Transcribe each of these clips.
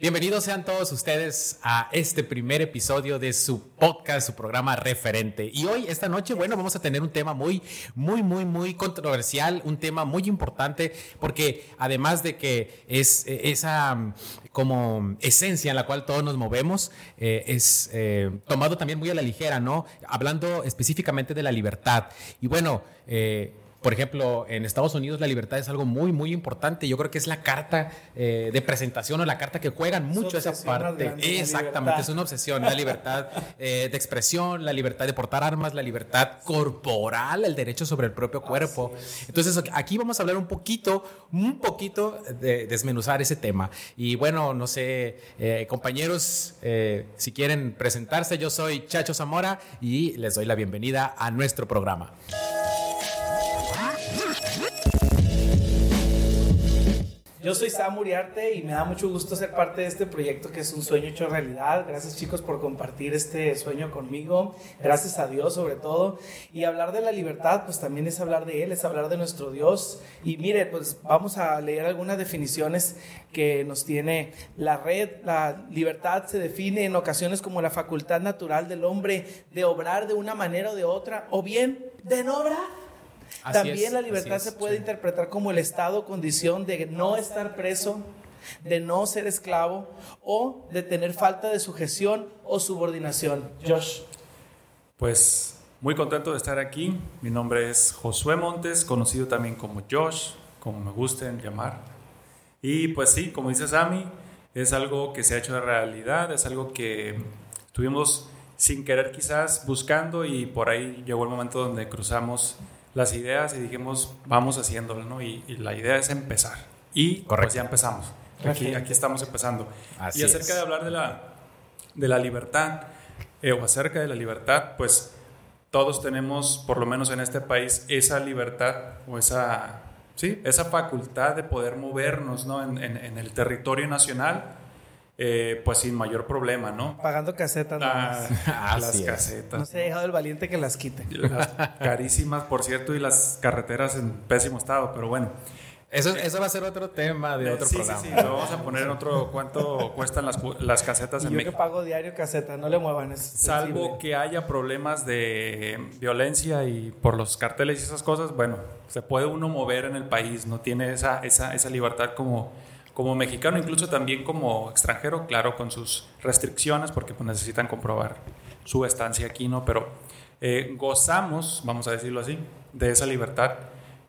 Bienvenidos sean todos ustedes a este primer episodio de su podcast, su programa referente. Y hoy, esta noche, bueno, vamos a tener un tema muy, muy, muy, muy controversial, un tema muy importante, porque además de que es eh, esa mm, como esencia en la cual todos nos movemos, eh, es eh, tomado también muy a la ligera, ¿no? Hablando específicamente de la libertad. Y bueno, por ejemplo, en Estados Unidos la libertad es algo muy, muy importante. Yo creo que es la carta eh, de presentación o la carta que juegan mucho esa parte. Exactamente, es una obsesión. La libertad eh, de expresión, la libertad de portar armas, la libertad corporal, el derecho sobre el propio cuerpo. Entonces, aquí vamos a hablar un poquito, un poquito de desmenuzar ese tema. Y bueno, no sé, eh, compañeros, si quieren presentarse, yo soy Chacho Zamora y les doy la bienvenida a nuestro programa. Yo soy Sam Uriarte y me da mucho gusto ser parte de este proyecto que es un sueño hecho realidad. Gracias chicos por compartir este sueño conmigo. Gracias a Dios sobre todo. Y hablar de la libertad, pues también es hablar de Él, es hablar de nuestro Dios. Y mire, pues vamos a leer algunas definiciones que nos tiene la red. La libertad se define en ocasiones como la facultad natural del hombre de obrar de una manera o de otra, o bien de no obrar también la libertad se puede interpretar como el estado o condición de no estar preso, de no ser esclavo o de tener falta de sujeción o subordinación. Josh. Pues muy contento de estar aquí. Mi nombre es Josué Montes, conocido también como Josh, como me gusten llamar. Y pues sí, como dice Sammy, es algo que se ha hecho de realidad, es algo que estuvimos sin querer quizás buscando y por ahí llegó el momento donde cruzamos las ideas y dijimos, vamos haciéndolo, ¿no? Y, la idea es empezar. Y pues ya empezamos. Aquí, aquí estamos empezando. y acerca de hablar de la, de la libertad, eh, o acerca de la libertad, pues todos tenemos, por lo menos en este país, esa libertad o esa, sí, esa facultad de poder movernos ¿no? en, en, en el territorio nacional eh, pues sin mayor problema, ¿no? Pagando casetas. Ah, las casetas. No se ha dejado el valiente que las quite. carísimas, por cierto, y las carreteras en pésimo estado, pero bueno. Eso, eso va a ser otro tema de otro programa. Sí, sí, lo vamos a poner en otro cuánto cuestan las, las casetas en yo México. Yo que pago diario caseta, no le muevan. Es Salvo que haya problemas de violencia y por los carteles y esas cosas, bueno, se puede uno mover en el país, no tiene esa, esa, esa libertad como como mexicano, incluso también como extranjero, claro, con sus restricciones, porque pues, necesitan comprobar su estancia aquí, ¿no? Pero eh, gozamos, vamos a decirlo así, de esa libertad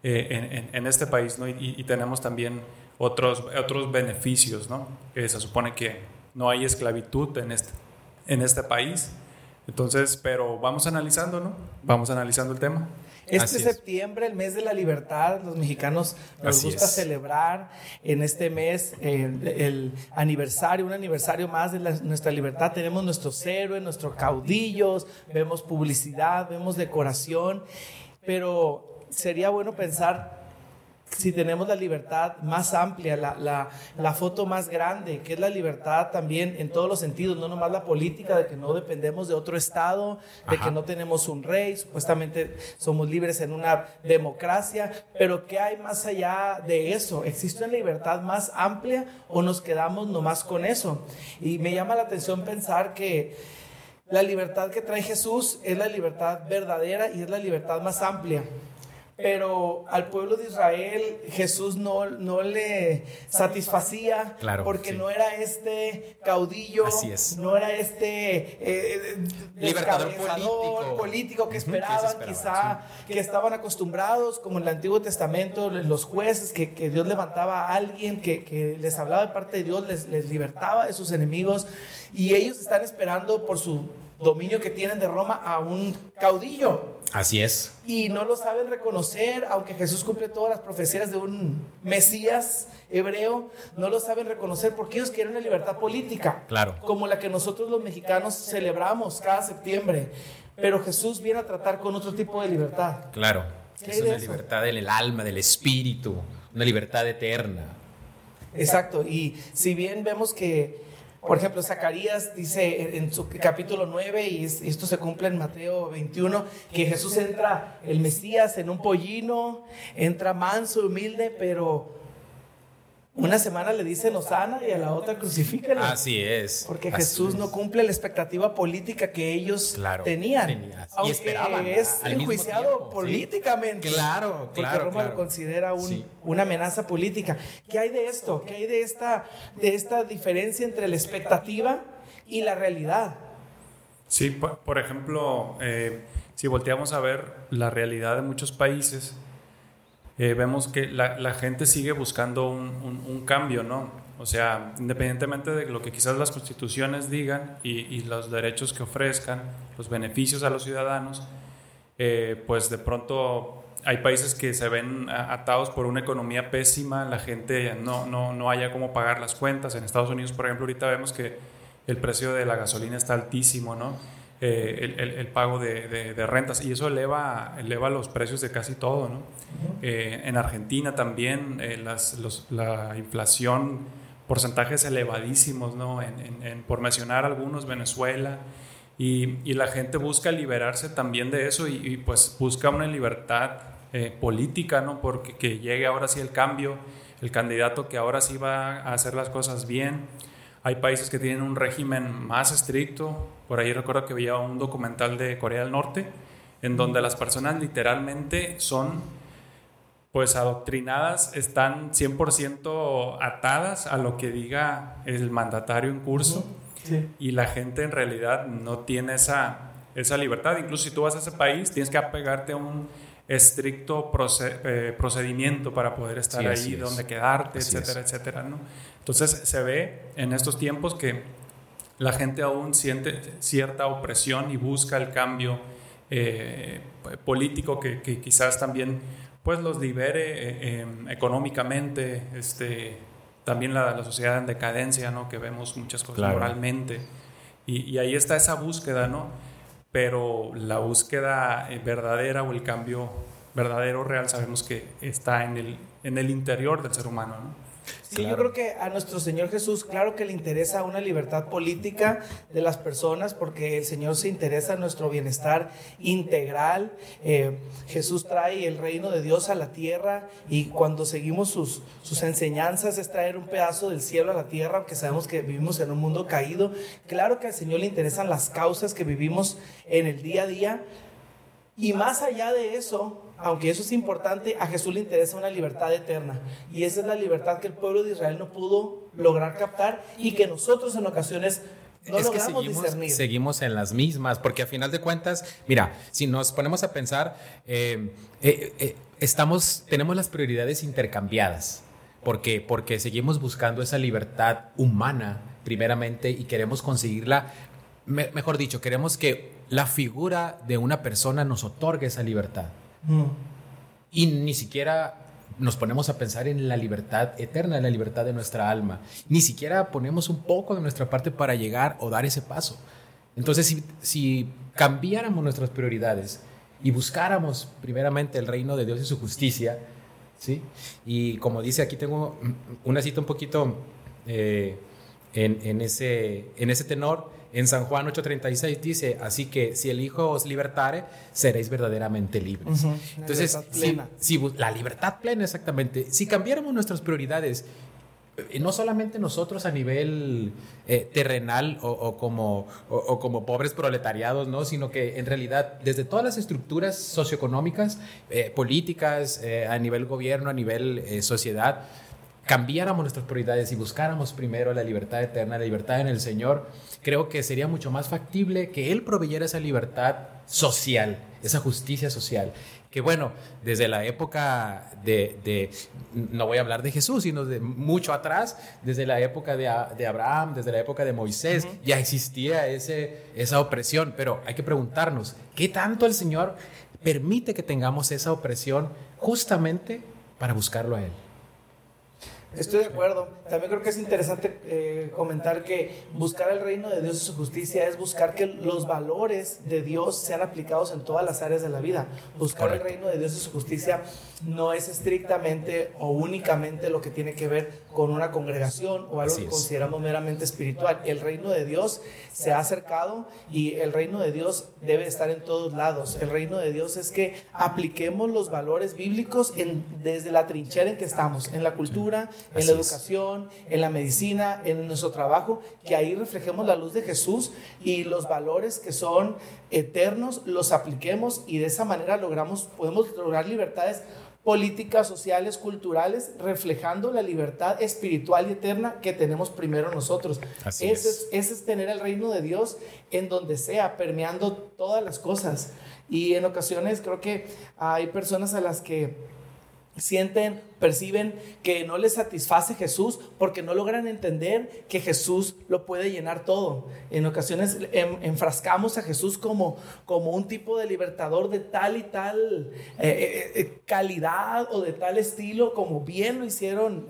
eh, en, este país, ¿no? Y, tenemos también otros, otros beneficios, ¿no? se supone que no hay esclavitud en este, en este país. Entonces, pero vamos analizando, ¿no? Vamos analizando el tema. Este septiembre, el mes de la libertad, los mexicanos nos gusta celebrar en este mes el, aniversario, un aniversario más de nuestra libertad. Tenemos nuestros héroes, nuestros caudillos, vemos publicidad, vemos decoración, pero sería bueno pensar si tenemos la libertad más amplia, la, la, foto más grande, que es la libertad también en todos los sentidos, no nomás la política, de que no dependemos de otro Estado, de que no tenemos un rey, supuestamente somos libres en una democracia, pero ¿qué hay más allá de eso? ¿Existe una libertad más amplia o nos quedamos nomás con eso? Y me llama la atención pensar que la libertad que trae Jesús es la libertad verdadera y es la libertad más amplia pero al pueblo de Israel Jesús no, no le satisfacía porque no era este caudillo, no era este eh, libertador político. que esperaban, quizá que estaban acostumbrados, como en el Antiguo Testamento, los jueces, que, Dios levantaba a alguien que, les hablaba de parte de Dios, les, les libertaba de sus enemigos, y ellos están esperando por su dominio que tienen de Roma a un caudillo. Así es. Y no lo saben reconocer, aunque Jesús cumple todas las profecías de un Mesías hebreo, no lo saben reconocer porque ellos quieren una libertad política. Claro. Como la que nosotros los mexicanos celebramos cada septiembre. Pero Jesús viene a tratar con otro tipo de libertad. Claro. Es una libertad del alma, del espíritu, una libertad eterna. Exacto. Y si bien vemos que por ejemplo, Zacarías dice en su capítulo 9, y esto se cumple en Mateo 21, que Jesús entra, el Mesías, en un pollino, entra manso, humilde, pero una semana le dicen Osana y a la otra crucifíquenlo. Así es. Porque Jesús no cumple la expectativa política que ellos tenían. y esperaban. Es enjuiciado políticamente. Claro, claro. Porque Roma lo considera una amenaza política. ¿Qué hay de esto? ¿Qué hay de esta, de esta diferencia entre la expectativa y la realidad? Sí, por, ejemplo, eh, si volteamos a ver la realidad de muchos países, eh, vemos que la, gente sigue buscando un, cambio, ¿no? O sea, independientemente de lo que quizás las constituciones digan y, los derechos que ofrezcan, los beneficios a los ciudadanos, eh, pues de pronto hay países que se ven atados por una economía pésima, la gente no, no, no haya cómo pagar las cuentas. En Estados Unidos, por ejemplo, ahorita vemos que el precio de la gasolina está altísimo, ¿no? Eh, el, pago de, rentas y eso eleva, eleva los precios de casi todo. ¿no? Eh, en Argentina también eh, las, la inflación, porcentajes elevadísimos, ¿no? En, por mencionar algunos, Venezuela. Y, y, la gente busca liberarse también de eso y, pues busca una libertad política, ¿no? porque que llegue ahora sí el cambio, el candidato que ahora sí va a hacer las cosas bien. Hay países que tienen un régimen más estricto. Por ahí recuerdo que veía un documental de Corea del Norte en donde las personas literalmente son pues adoctrinadas, están 100% atadas a lo que diga el mandatario en curso y la gente en realidad no tiene esa, esa libertad. Incluso si tú vas a ese país, tienes que apegarte a un estricto eh, procedimiento para poder estar ahí, donde quedarte, etcétera, etcétera. ¿no? Entonces se ve en estos tiempos que la gente aún siente cierta opresión y busca el cambio eh, político que, quizás también pues los libere eh, em, económicamente, este, también la, la, sociedad en decadencia, ¿no? que vemos muchas cosas moralmente. Y, y, ahí está esa búsqueda, ¿no? Pero la búsqueda eh, verdadera o el cambio verdadero, real, sabemos que está en el, en el interior del ser humano, ¿no? Sí, yo creo que a nuestro Señor Jesús, claro que le interesa una libertad política de las personas, porque el Señor se interesa en nuestro bienestar integral. Eh, Jesús trae el reino de Dios a la tierra y cuando seguimos sus, sus enseñanzas es traer un pedazo del cielo a la tierra, aunque sabemos que vivimos en un mundo caído. Claro que al Señor le interesan las causas que vivimos en el día a día. Y más allá de eso, aunque eso es importante, a Jesús le interesa una libertad eterna. Y esa es la libertad que el pueblo de Israel no pudo lograr captar y que nosotros en ocasiones no es que seguimos, seguimos en las mismas, porque a final de cuentas, mira, si nos ponemos a pensar, eh, eh, eh, estamos, tenemos las prioridades intercambiadas. ¿Por qué? Porque seguimos buscando esa libertad humana, primeramente, y queremos conseguirla, mejor dicho, queremos que la figura de una persona nos otorgue esa libertad. Mm. Y ni siquiera nos ponemos a pensar en la libertad eterna, en la libertad de nuestra alma. Ni siquiera ponemos un poco de nuestra parte para llegar o dar ese paso. Entonces, si, si cambiáramos nuestras prioridades y buscáramos primeramente el reino de Dios y su justicia, ¿sí? Y como dice aquí, tengo una cita un poquito eh, en, en, ese, en ese tenor en San Juan 8:36 dice, así que si el Hijo os libertare, seréis verdaderamente libres. Entonces, si, la libertad plena, exactamente. Si cambiáramos nuestras prioridades, eh, no solamente nosotros a nivel eh, terrenal o, como, o, como pobres proletariados, ¿no? sino que en realidad desde todas las estructuras socioeconómicas, eh, políticas, a nivel gobierno, a nivel sociedad, cambiáramos nuestras prioridades y buscáramos primero la libertad eterna, la libertad en el Señor, creo que sería mucho más factible que Él proveyera esa libertad social, esa justicia social. Que bueno, desde la época de, no voy a hablar de Jesús, sino de mucho atrás, desde la época de, Abraham, desde la época de Moisés, ya existía ese, esa opresión, pero hay que preguntarnos, ¿qué tanto el Señor permite que tengamos esa opresión justamente para buscarlo a Él? Estoy de acuerdo. También creo que es interesante eh, comentar que buscar el reino de Dios y su justicia es buscar que los valores de Dios sean aplicados en todas las áreas de la vida. Buscar el reino de Dios y su justicia no es estrictamente o únicamente lo que tiene que ver con una congregación o algo que consideramos meramente espiritual. El reino de Dios se ha acercado y el reino de Dios debe estar en todos lados. El reino de Dios es que apliquemos los valores bíblicos en, desde la trinchera en que estamos, en la cultura, en la educación, en la medicina, en nuestro trabajo, que ahí reflejemos la luz de Jesús y los valores que son eternos los apliquemos y de esa manera logramos podemos lograr libertades políticas, sociales, culturales, reflejando la libertad espiritual y eterna que tenemos primero nosotros. ese, es. ese es tener el reino de Dios en donde sea, permeando todas las cosas. Y en ocasiones creo que hay personas a las que sienten, perciben que no les satisface Jesús porque no logran entender que Jesús lo puede llenar todo. En ocasiones enfrascamos a Jesús como, como un tipo de libertador de tal y tal eh, eh, eh, calidad o de tal estilo como bien lo hicieron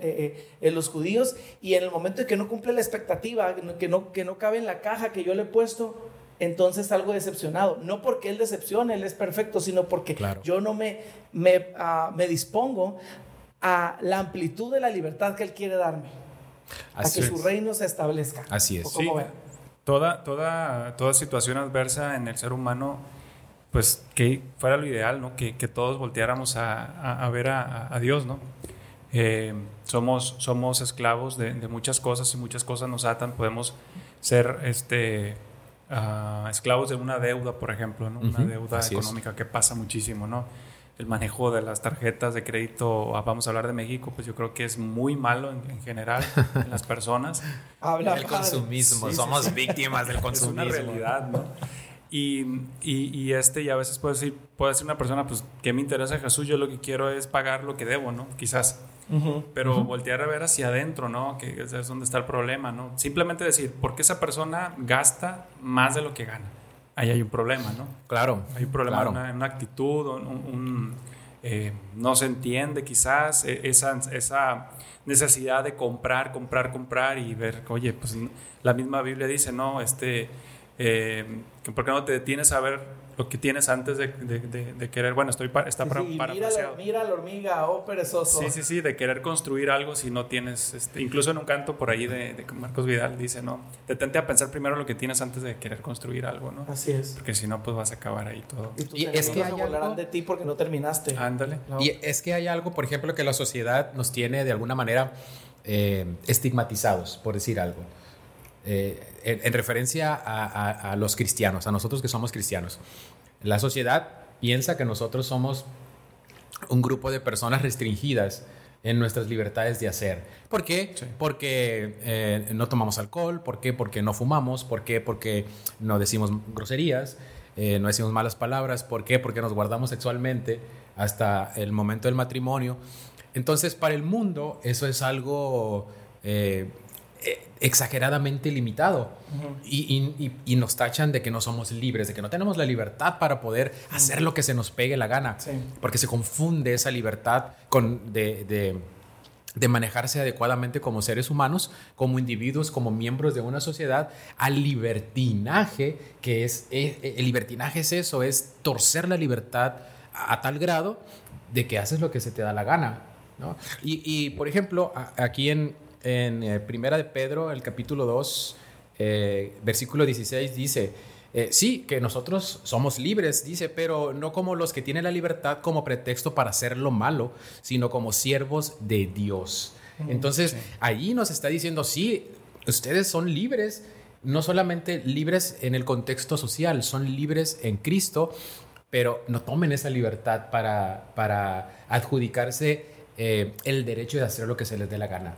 los judíos y en el momento en que no cumple la expectativa, que no, que no cabe en la caja que yo le he puesto, entonces algo decepcionado. No porque Él decepcione, Él es perfecto, sino porque yo no me, me, ah, me, dispongo a la amplitud de la libertad que Él quiere darme. a que su reino se establezca. Así es. Toda, toda, toda situación adversa en el ser humano, pues que fuera lo ideal, ¿no? Que, que todos volteáramos a, a, ver a, Dios, ¿no? Eh, somos, somos esclavos de, de, muchas cosas y muchas cosas nos atan. Podemos ser este, esclavos de una deuda, por ejemplo, una deuda económica que pasa muchísimo, ¿no? El manejo de las tarjetas de crédito, ah, vamos a hablar de México, pues yo creo que es muy malo en, general en las personas. Habla el consumismo, somos víctimas del consumismo. Es una realidad, ¿no? Y, y, y, este, y a veces puede decir, puede decir una persona, pues, ¿qué me interesa Jesús? Yo lo que quiero es pagar lo que debo, ¿no? Quizás. Pero voltear a ver hacia adentro, ¿no? Que es donde está el problema, ¿no? Simplemente decir, ¿por qué esa persona gasta más de lo que gana? Ahí hay un problema, ¿no? Claro. Hay un problema, en una, actitud, un, eh, no se entiende quizás e, esa, esa necesidad de comprar, comprar, comprar y ver, oye, pues la misma Biblia dice, no, este, eh, ¿por qué no te detienes a ver lo que tienes antes de, de, querer, bueno, estoy para, está para, mira, la, mira la hormiga, oh perezoso. Sí, sí, sí, de querer construir algo si no tienes, este, incluso en un canto por ahí de, Marcos Vidal dice, no, detente a pensar primero lo que tienes antes de querer construir algo, ¿no? Así es. Porque si no, pues vas a acabar ahí todo. Y, es que hay algo de ti porque no terminaste. Ándale. Y es que hay algo, por ejemplo, que la sociedad nos tiene de alguna manera eh, estigmatizados, por decir algo. Eh, en, referencia a, los cristianos, a nosotros que somos cristianos. La sociedad piensa que nosotros somos un grupo de personas restringidas en nuestras libertades de hacer. ¿Por qué? Porque eh, no tomamos alcohol, ¿por qué? Porque no fumamos, ¿por qué? Porque no decimos groserías, eh, no decimos malas palabras, ¿por qué? Porque nos guardamos sexualmente hasta el momento del matrimonio. Entonces, para el mundo eso es algo eh, exageradamente limitado. Y, nos tachan de que no somos libres, de que no tenemos la libertad para poder hacer lo que se nos pegue la gana, porque se confunde esa libertad con de, manejarse adecuadamente como seres humanos, como individuos, como miembros de una sociedad, al libertinaje, que es, eh, eh, el libertinaje es eso, es torcer la libertad a, tal grado de que haces lo que se te da la gana. Y, por ejemplo, aquí en, en eh, Primera de Pedro, el capítulo 2, eh, versículo 16, dice, eh, sí, que nosotros somos libres, dice, pero no como los que tienen la libertad como pretexto para hacer lo malo, sino como siervos de Dios. Mm, Entonces, ahí nos está diciendo, sí, ustedes son libres, no solamente libres en el contexto social, son libres en Cristo, pero no tomen esa libertad para, para adjudicarse el derecho de hacer lo que se les dé la gana.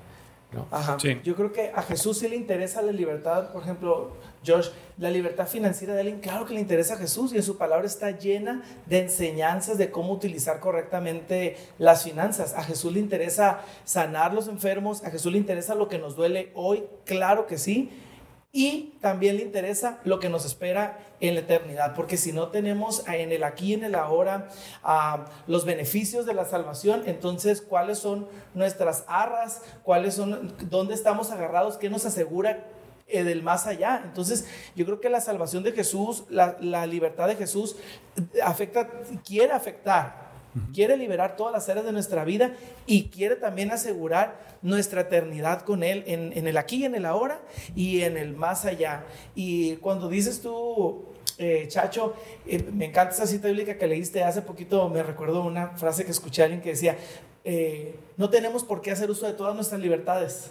Ajá. Yo creo que a Jesús sí le interesa la libertad, por ejemplo, Josh, la libertad financiera de él, claro que le interesa a Jesús y en su palabra está llena de enseñanzas de cómo utilizar correctamente las finanzas. A Jesús le interesa sanar los enfermos, a Jesús le interesa lo que nos duele hoy, claro que sí, y también le interesa lo que nos espera en la eternidad, porque si no tenemos en el aquí y en el ahora ah, los beneficios de la salvación, entonces cuáles son nuestras arras, cuáles son, dónde estamos agarrados, qué nos asegura eh, del más allá. Entonces, yo creo que la salvación de Jesús, la, la libertad de Jesús, afecta, quiere afectar Quiere liberar todas las áreas de nuestra vida y quiere también asegurar nuestra eternidad con Él en, el aquí en el ahora y en el más allá. Y cuando dices tú, eh, Chacho, eh, me encanta esa cita bíblica que leíste hace poquito, me recuerdo una frase que escuché a alguien que decía, eh, no tenemos por qué hacer uso de todas nuestras libertades.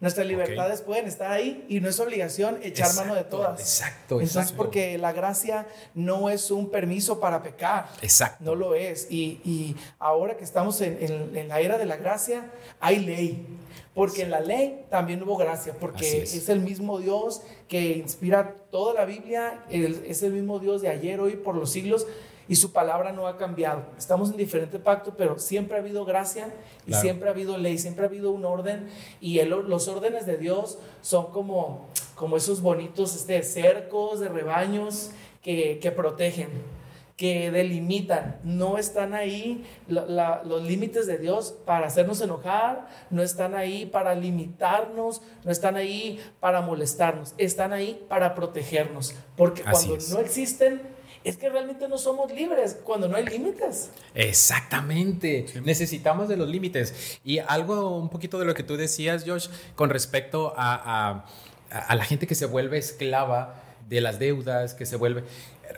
Nuestras libertades pueden estar ahí y no es obligación echar mano de todas. Exacto, Entonces, porque la gracia no es un permiso para pecar. Exacto. No lo es. Y, ahora que estamos en, la era de la gracia, hay ley. Porque en la ley también hubo gracia, porque es. el mismo Dios que inspira toda la Biblia, es el mismo Dios de ayer, hoy, por los siglos y su palabra no ha cambiado. Estamos en diferente pacto, pero siempre ha habido gracia y siempre ha habido ley, siempre ha habido un orden y los órdenes de Dios son como, como esos bonitos este, cercos de rebaños que, que protegen que delimitan, no están ahí los límites de Dios para hacernos enojar, no están ahí para limitarnos, no están ahí para molestarnos, están ahí para protegernos, porque cuando no existen, es que realmente no somos libres cuando no hay límites. Exactamente, necesitamos de los límites. Y algo un poquito de lo que tú decías, Josh, con respecto a, a la gente que se vuelve esclava de las deudas, que se vuelve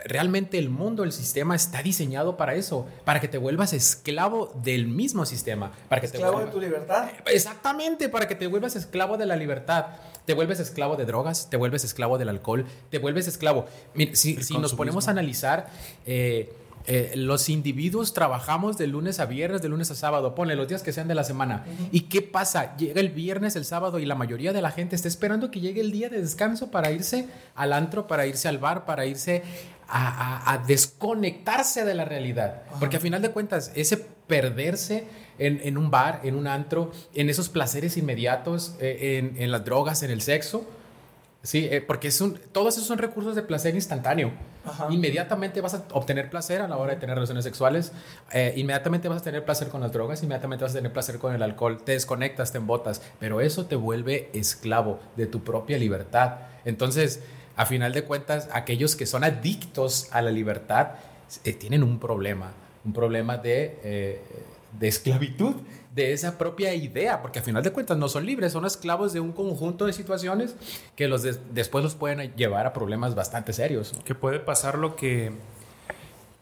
realmente el mundo, el sistema está diseñado para eso, para que te vuelvas esclavo del mismo sistema, para que esclavo te de tu libertad. Exactamente, para que te vuelvas esclavo de la libertad. Te vuelves esclavo de drogas, te vuelves esclavo del alcohol, te vuelves esclavo. si, si nos ponemos a analizar, eh, eh, los individuos trabajamos de lunes a viernes, de lunes a sábado, ponle los días que sean de la semana. ¿Y qué pasa? Llega el viernes, el sábado y la mayoría de la gente está esperando que llegue el día de descanso para irse al antro, para irse al bar, para irse a, desconectarse de la realidad. Porque a final de cuentas, ese perderse en, un bar, en un antro, en esos placeres inmediatos, eh, en, las drogas, en el sexo, Sí, eh, porque es un, todos esos son recursos de placer instantáneo. Inmediatamente vas a obtener placer a la hora de tener relaciones sexuales, eh, inmediatamente vas a tener placer con las drogas, inmediatamente vas a tener placer con el alcohol, te desconectas, te embotas, pero eso te vuelve esclavo de tu propia libertad. Entonces, a final de cuentas, aquellos que son adictos a la libertad eh, tienen un problema, un problema de, de esclavitud de esa propia idea, porque a final de cuentas no son libres, son esclavos de un conjunto de situaciones que los después los pueden llevar a problemas bastante serios. Que puede pasar lo que,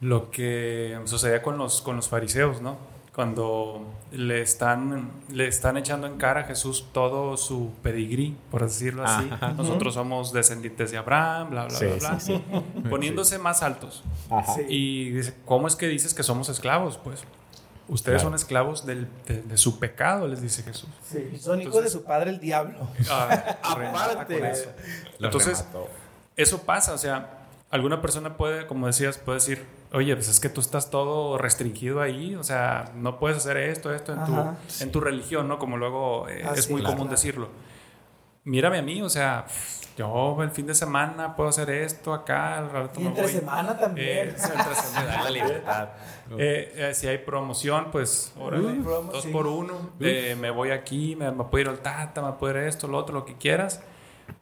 lo que sucedía con los, con los fariseos, ¿no? Cuando le están, le están echando en cara a Jesús todo su pedigrí, por decirlo así. Nosotros somos descendientes de Abraham, bla, bla, bla, bla. Poniéndose más altos. Y dice, ¿cómo es que dices que somos esclavos? Pues Ustedes son esclavos de, su pecado, les dice Jesús. Sí, son hijos de su padre el diablo. Ah, Aparte. Entonces, eso pasa, o sea, alguna persona puede, como decías, puede decir, oye, pues es que tú estás todo restringido ahí, o sea, no puedes hacer esto, esto en, tu, en tu religión, ¿no? Como luego eh, es muy común decirlo. Mírame a mí, o sea, yo el fin de semana puedo hacer esto acá, y entre semana también. Eh, entre semana, la libertad. Eh, eh, si hay promoción, pues órale, dos por uno. me voy aquí, me, puedo ir al Tata, me puedo ir esto, lo otro, lo que quieras.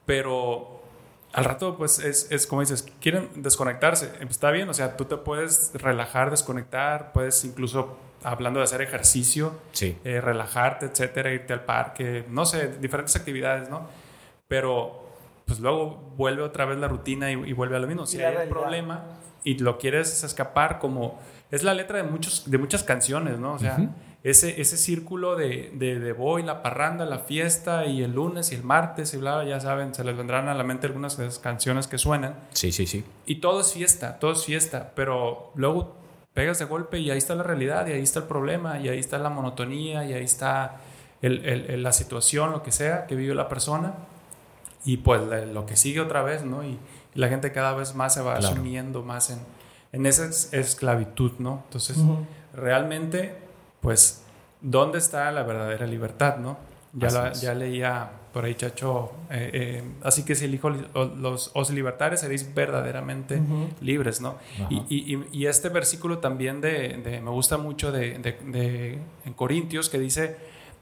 Pero al rato, pues es, es como dices, quieren desconectarse. Está bien, o sea, tú te puedes relajar, desconectar, puedes incluso hablando de hacer ejercicio, relajarte, etcétera, irte al parque, no sé, diferentes actividades, ¿no? Pero pues luego vuelve otra vez la rutina y, vuelve a lo mismo. Si hay un problema y lo quieres escapar como... Es la letra de, muchos, de muchas canciones, ¿no? O sea, ese, ese círculo de, de, voy, la parranda, la fiesta y el lunes y el martes y bla, ya saben, se les vendrán a la mente algunas de esas canciones que suenan. Sí, sí, sí. Y todo es fiesta, todo es fiesta, pero luego pegas de golpe y ahí está la realidad y ahí está el problema y ahí está la monotonía y ahí está el, la situación, lo que sea que vive la persona y pues lo que sigue otra vez, ¿no? Y, la gente cada vez más se va asumiendo más en, en esa esclavitud, ¿no? Entonces, realmente, pues, ¿dónde está la verdadera libertad, ¿no? Ya, ya leía por ahí, Chacho, eh, eh, así que si el Hijo los, os libertares seréis verdaderamente libres, ¿no? Y, y, y, este versículo también de, me gusta mucho de, de, en Corintios que dice,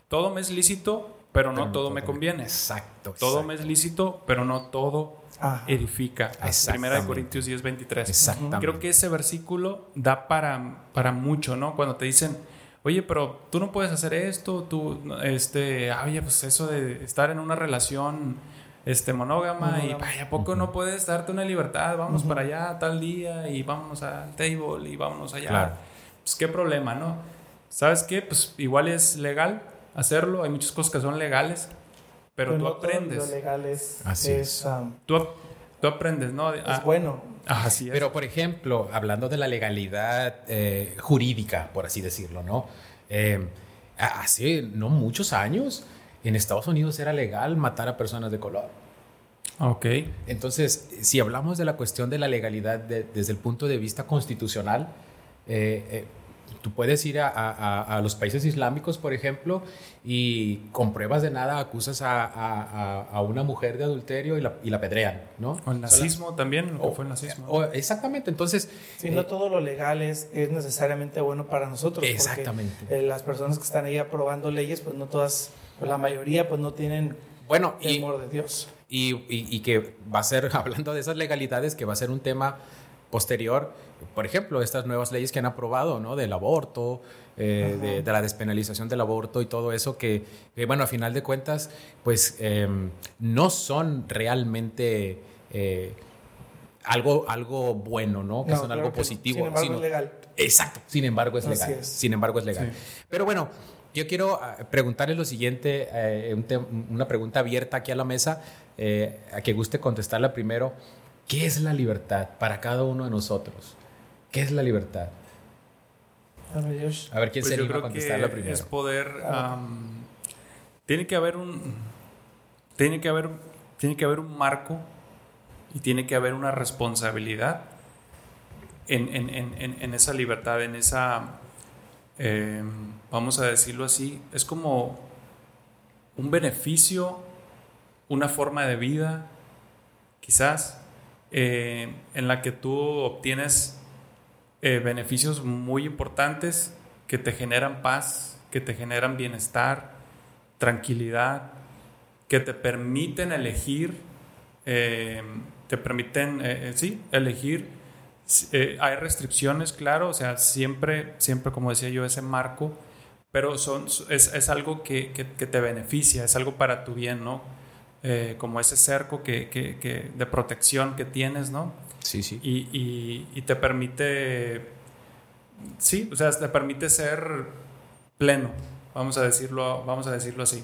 todo me es lícito, pero no todo me conviene. Exacto. Todo me es lícito, pero no todo edifica. Primera de Corintios 10, 23. Exactamente. Creo que ese versículo da para, para mucho, ¿no? Cuando te dicen, oye, pero tú no puedes hacer esto, tú, este, oye, pues eso de estar en una relación este, monógama, y vaya, ¿a poco no puedes darte una libertad? Vamos para allá tal día y vámonos al table y vámonos allá. Claro. Pues qué problema, ¿no? ¿Sabes qué? Pues igual es legal hacerlo, hay muchas cosas que son legales, pero, tú aprendes. Lo legal es, Así es. Um, tú, tú, aprendes, ¿no? Es ah, bueno. Así es. Pero, por ejemplo, hablando de la legalidad eh, jurídica, por así decirlo, ¿no? Eh, hace no muchos años en Estados Unidos era legal matar a personas de color. Ok. Entonces, si hablamos de la cuestión de la legalidad desde el punto de vista constitucional, eh, eh, tú puedes ir a, los países islámicos, por ejemplo, y con pruebas de nada acusas a, una mujer de adulterio y la, y la pedrean, ¿no? O el nazismo también, o fue el nazismo. exactamente, entonces... Si no eh, todo lo legal es, necesariamente bueno para nosotros. Exactamente. las personas que están ahí aprobando leyes, pues no todas pues la mayoría pues no tienen bueno, temor de Dios. Y, y, que va a ser, hablando de esas legalidades, que va a ser un tema posterior, por ejemplo, estas nuevas leyes que han aprobado, ¿no? Del aborto, eh, de, la despenalización del aborto y todo eso, que, bueno, a final de cuentas, pues em, no son realmente... Eh, algo, algo bueno, ¿no? Que son algo positivo. Sin embargo, es legal. Exacto. Sin embargo, es legal. Sin embargo, es legal. Pero bueno, yo quiero ah, preguntarle lo siguiente, eh, una pregunta abierta aquí a la mesa, eh, a que guste contestarla primero. ¿Qué es la libertad para cada uno de nosotros? ¿Qué es la libertad? A ver, quién pues se anima a contestarla primero. Es poder. tiene que haber un. Tiene que haber. Tiene que haber un marco y tiene que haber una responsabilidad en, en esa libertad, en esa Em, vamos a decirlo así, es como un beneficio, una forma de vida, quizás, eh, en la que tú obtienes eh, beneficios muy importantes que te generan paz, que te generan bienestar, tranquilidad, que te permiten elegir, em, te permiten, eh, sí, elegir eh, hay restricciones, claro, o sea, siempre, siempre, como decía yo, ese marco, pero son, es, es algo que, que, te beneficia, es algo para tu bien, ¿no? Eh, como ese cerco que, que, de protección que tienes, ¿no? Sí, sí. Y, y, y, te permite, sí, o sea, te permite ser pleno, vamos a decirlo, vamos a decirlo así.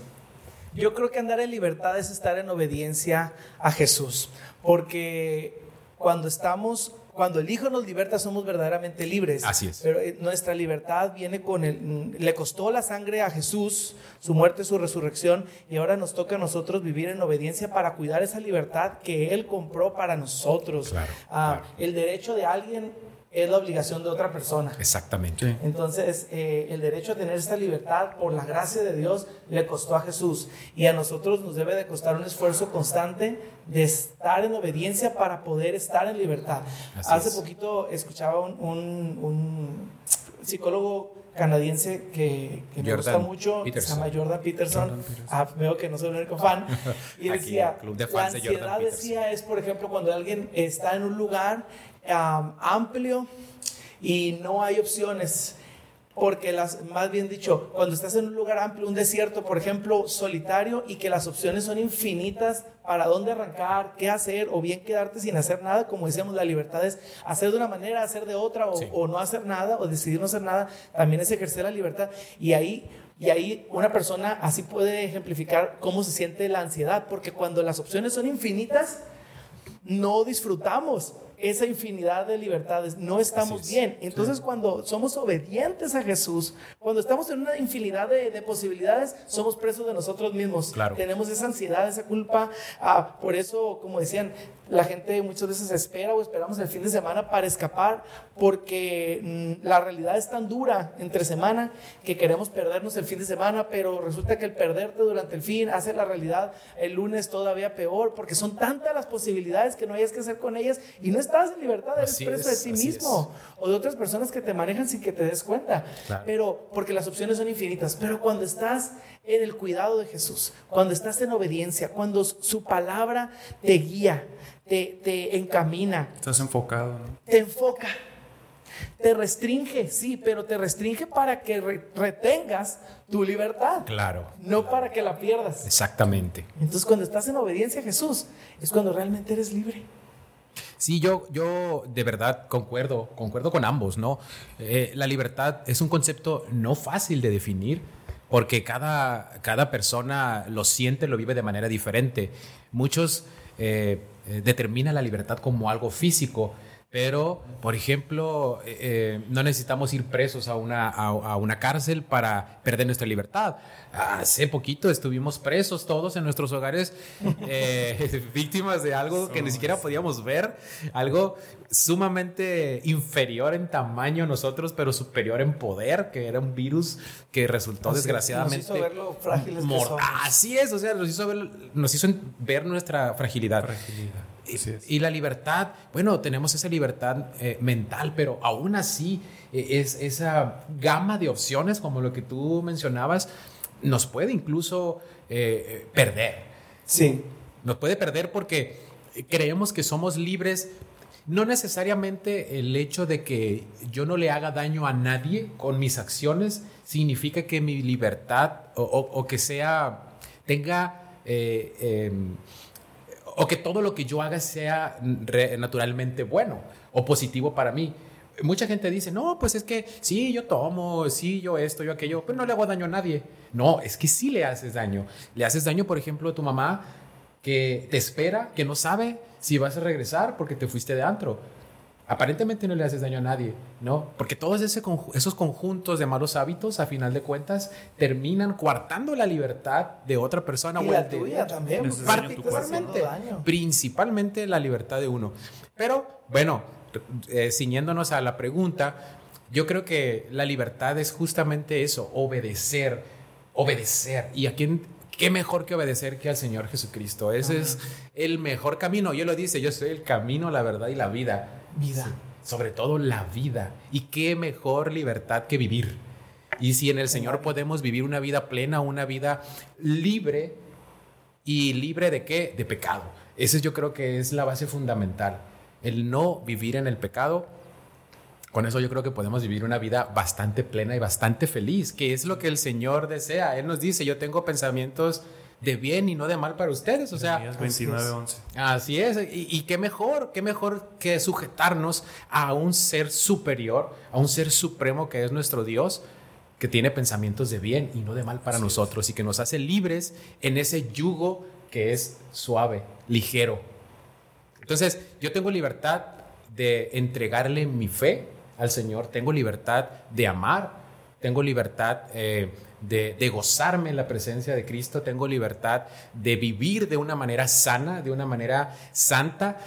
Yo creo que andar en libertad es estar en obediencia a Jesús, porque cuando estamos cuando el Hijo nos liberta somos verdaderamente libres. Así es. Pero eh, nuestra libertad viene con el... Mm, le costó la sangre a Jesús, su muerte, su resurrección, y ahora nos toca a nosotros vivir en obediencia para cuidar esa libertad que Él compró para nosotros. Claro, ah, El derecho de alguien es la obligación de otra persona. Exactamente. Entonces, eh, el derecho a tener esta libertad por la gracia de Dios le costó a Jesús y a nosotros nos debe de costar un esfuerzo constante de estar en obediencia para poder estar en libertad. Hace poquito escuchaba un, un, psicólogo canadiense que, me gusta mucho, se llama Jordan Peterson. Ah, veo que no soy el único fan. Y decía, la ansiedad decía es, por ejemplo, cuando alguien está en un lugar amplio y no hay opciones. Porque las, más bien dicho, cuando estás en un lugar amplio, un desierto, por ejemplo, solitario, y que las opciones son infinitas para dónde arrancar, qué hacer, o bien quedarte sin hacer nada, como decíamos, la libertad es hacer de una manera, hacer de otra, o, no hacer nada, o decidir no hacer nada, también es ejercer la libertad. Y ahí y ahí una persona así puede ejemplificar cómo se siente la ansiedad, porque cuando las opciones son infinitas, no disfrutamos esa infinidad de libertades, no estamos bien. Entonces cuando somos obedientes a Jesús, cuando estamos en una infinidad de, posibilidades, somos presos de nosotros mismos. Tenemos esa ansiedad, esa culpa. Ah, por eso, como decían, la gente muchas veces espera o esperamos el fin de semana para escapar porque mm, la realidad es tan dura entre semana que queremos perdernos el fin de semana, pero resulta que el perderte durante el fin hace la realidad el lunes todavía peor porque son tantas las posibilidades que no hayas que hacer con ellas y no está estás en libertad, eres preso de ti mismo o de otras personas que te manejan sin que te des cuenta. Pero, porque las opciones son infinitas. Pero cuando estás en el cuidado de Jesús, cuando estás en obediencia, cuando su palabra te guía, te, te encamina. Estás enfocado. Te enfoca. Te restringe, sí, pero te restringe para que retengas tu libertad. Claro. No para que la pierdas. Exactamente. Entonces, cuando estás en obediencia a Jesús, es cuando realmente eres libre. Sí, yo, yo de verdad concuerdo, concuerdo con ambos, ¿no? Eh, la libertad es un concepto no fácil de definir porque cada, cada persona lo siente, lo vive de manera diferente. Muchos eh, eh, determinan la libertad como algo físico, pero, por ejemplo, eh, eh, no necesitamos ir presos a una, a, una cárcel para perder nuestra libertad. Hace poquito estuvimos presos todos en nuestros hogares, eh, víctimas de algo que ni siquiera podíamos ver, algo sumamente inferior en tamaño a nosotros, pero superior en poder, que era un virus que resultó desgraciadamente... Nos hizo ver lo frágiles que somos. Así es, o sea, nos hizo ver, nos hizo ver nuestra fragilidad. fragilidad. Y, la libertad, bueno, tenemos esa libertad eh, mental, pero aún así eh, es esa gama de opciones, como lo que tú mencionabas, nos puede incluso eh, perder. Sí. Nos puede perder porque creemos que somos libres. No necesariamente el hecho de que yo no le haga daño a nadie con mis acciones significa que mi libertad o, que sea, tenga em, o que todo lo que yo haga sea naturalmente bueno o positivo para mí. Mucha gente dice, no, pues es que sí, yo tomo, sí, yo esto, yo aquello, pero no le hago daño a nadie. No, es que sí le haces daño. Le haces daño, por ejemplo, a tu mamá que te espera, que no sabe si vas a regresar porque te fuiste de antro aparentemente no le haces daño a nadie, ¿no? Porque todos esos conjuntos de malos hábitos, a final de cuentas, terminan coartando la libertad de otra persona. Y la tuya también. Particularmente, principalmente la libertad de uno. Pero, bueno, eh, ciñéndonos a la pregunta, yo creo que la libertad es justamente eso, obedecer, obedecer. ¿Y a quién, qué mejor que obedecer que al Señor Jesucristo? Ese es el mejor camino. Yo lo dice, yo soy el camino, la verdad y la vida vida. sobre todo la vida. Y qué mejor libertad que vivir. Y si en el Señor podemos vivir una vida plena, una vida libre, y libre de qué? De pecado. Ese yo creo que es la base fundamental. El no vivir en el pecado. Con eso yo creo que podemos vivir una vida bastante plena y bastante feliz, que es lo que el Señor desea. Él nos dice, yo tengo pensamientos de bien y no de mal para ustedes. O sea, 29, 11. Así es. Y, qué mejor, qué mejor que sujetarnos a un ser superior, a un ser supremo que es nuestro Dios, que tiene pensamientos de bien y no de mal para nosotros y que nos hace libres en ese yugo que es suave, ligero. Entonces, yo tengo libertad de entregarle mi fe al Señor, tengo libertad de amar, tengo libertad eh, de, gozarme en la presencia de Cristo, tengo libertad de vivir de una manera sana, de una manera santa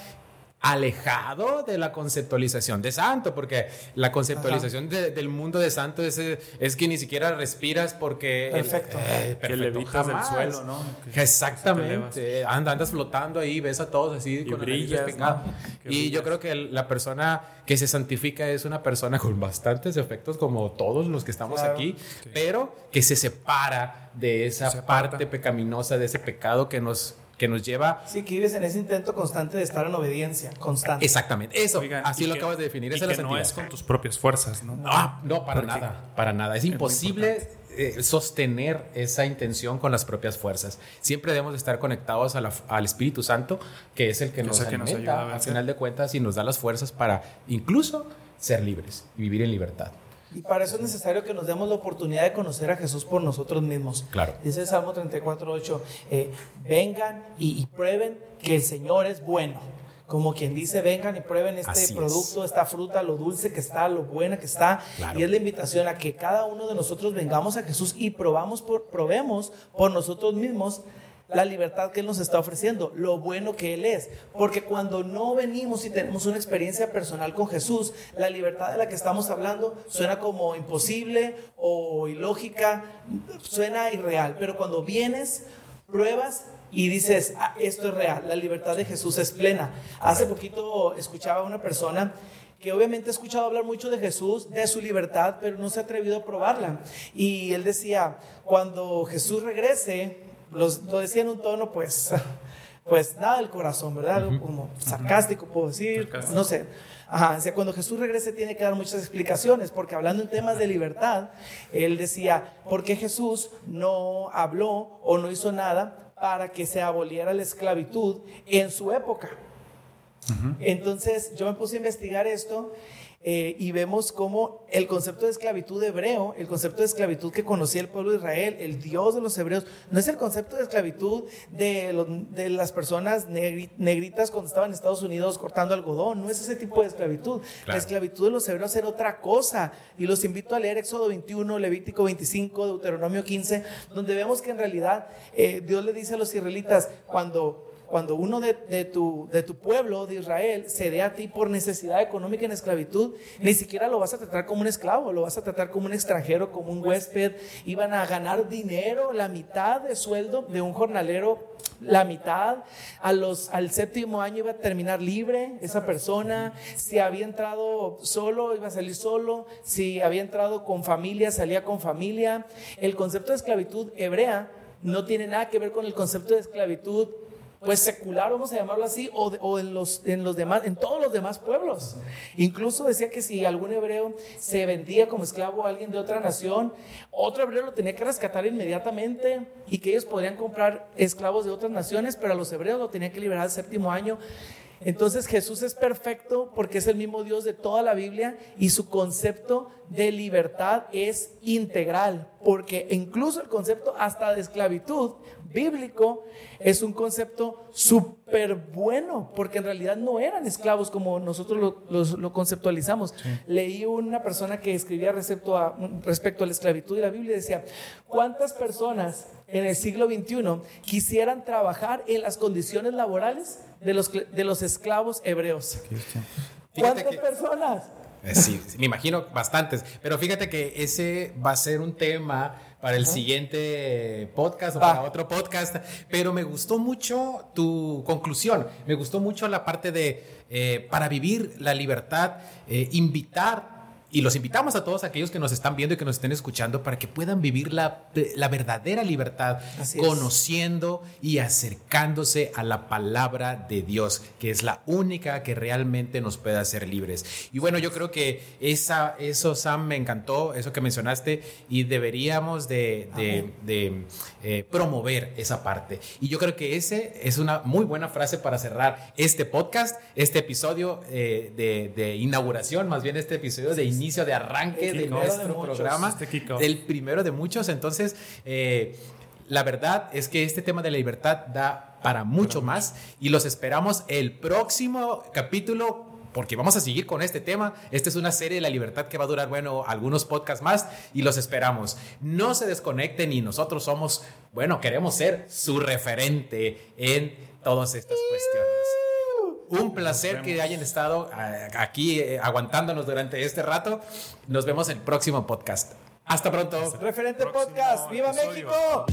alejado de la conceptualización de santo, porque la conceptualización del mundo de santo es, es, que ni siquiera respiras porque... Perfecto. Eh, que levitas del suelo, ¿no? Exactamente. andas flotando ahí, ves a todos así y con brillas, Y yo creo que la persona que se santifica es una persona con bastantes efectos como todos los que estamos aquí, pero que se separa de esa parte pecaminosa, de ese pecado que nos que nos lleva... Sí, que vives en ese intento constante de estar en obediencia, constante. Exactamente, eso, así lo acabas de definir. Y que no es con tus propias fuerzas, ¿no? No, no para nada, para nada. Es imposible eh, sostener esa intención con las propias fuerzas. Siempre debemos estar conectados al Espíritu Santo, que es el que nos, que alimenta, al final de cuentas, y nos da las fuerzas para incluso ser libres y vivir en libertad. Y para eso es necesario que nos demos la oportunidad de conocer a Jesús por nosotros mismos. Claro. Dice el Salmo 34, 8, eh, vengan y, prueben que el Señor es bueno. Como quien dice, vengan y prueben este producto, esta fruta, lo dulce que está, lo buena que está. Y es la invitación a que cada uno de nosotros vengamos a Jesús y probamos por, probemos por nosotros mismos la libertad que Él nos está ofreciendo, lo bueno que Él es. Porque cuando no venimos y tenemos una experiencia personal con Jesús, la libertad de la que estamos hablando suena como imposible o ilógica, suena irreal. Pero cuando vienes, pruebas y dices, ah, esto es real, la libertad de Jesús es plena. Hace poquito escuchaba a una persona que obviamente ha escuchado hablar mucho de Jesús, de su libertad, pero no se ha atrevido a probarla. Y él decía, cuando Jesús regrese, los, lo decía en un tono pues, pues nada del corazón, ¿verdad? como sarcástico, puedo decir, no sé. Ajá, o sea, cuando Jesús regrese tiene que dar muchas explicaciones, porque hablando en temas de libertad, él decía, ¿por qué Jesús no habló o no hizo nada para que se aboliera la esclavitud en su época? Entonces yo me puse a investigar esto eh, y vemos cómo el concepto de esclavitud hebreo, el concepto de esclavitud que conocía el pueblo de Israel, el Dios de los hebreos, no es el concepto de esclavitud de, de las personas negritas cuando estaban en Estados Unidos cortando algodón, no es ese tipo de esclavitud. La esclavitud de los hebreos era otra cosa. Y los invito a leer Éxodo 21, Levítico 25, Deuteronomio 15, donde vemos que en realidad eh, Dios le dice a los israelitas, cuando cuando uno de, tu, de tu pueblo, de Israel, se dé a ti por necesidad económica en esclavitud, ni siquiera lo vas a tratar como un esclavo, lo vas a tratar como un extranjero, como un huésped. Iban a ganar dinero, la mitad de sueldo de un jornalero la mitad, al séptimo año iba a terminar libre esa persona, si había entrado solo, iba a salir solo, si había entrado con familia, salía con familia. El concepto de esclavitud hebrea no tiene nada que ver con el concepto de esclavitud pues secular, vamos a llamarlo así, o, en, los, en los demás, en todos los demás pueblos. Incluso decía que si algún hebreo se vendía como esclavo a alguien de otra nación, otro hebreo lo tenía que rescatar inmediatamente y que ellos podrían comprar esclavos de otras naciones, pero a los hebreos lo tenían que liberar al séptimo año. Entonces Jesús es perfecto porque es el mismo Dios de toda la Biblia y su concepto de libertad es integral, porque incluso el concepto hasta de esclavitud bíblico es un concepto súper bueno, porque en realidad no eran esclavos como nosotros lo, conceptualizamos. Leí una persona que escribía respecto a, respecto a la esclavitud de la Biblia y decía, ¿cuántas personas en el siglo XXI quisieran trabajar en las condiciones laborales de los, de los esclavos hebreos? ¿Cuántas personas? Eh, sí, me imagino bastantes. Pero fíjate que ese va a ser un tema para el siguiente podcast o para otro podcast. Pero me gustó mucho tu conclusión. Me gustó mucho la parte de, eh, para vivir la libertad, eh, invitar y los invitamos a todos aquellos que nos están viendo y que nos estén escuchando para que puedan vivir la, verdadera libertad conociendo y acercándose a la palabra de Dios, que es la única que realmente nos puede hacer libres. Y bueno, yo creo que esa, eso, Sam, me encantó, eso que mencionaste, y deberíamos de, eh, promover esa parte. Y yo creo que ese es una muy buena frase para cerrar este podcast, este episodio eh, de, inauguración, más bien este episodio de inicio inicio de arranque de nuestro programa, este el primero de muchos. Entonces, eh, la verdad es que este tema de la libertad da para mucho más y los esperamos el próximo capítulo porque vamos a seguir con este tema. Esta es una serie de la libertad que va a durar, bueno, algunos podcasts más y los esperamos. No se desconecten y nosotros somos, bueno, queremos ser su referente en todas estas cuestiones. Un placer que hayan estado eh, aquí eh, aguantándonos durante este rato. Nos vemos en el próximo podcast. Hasta pronto. Referente Podcast. ¡Viva México!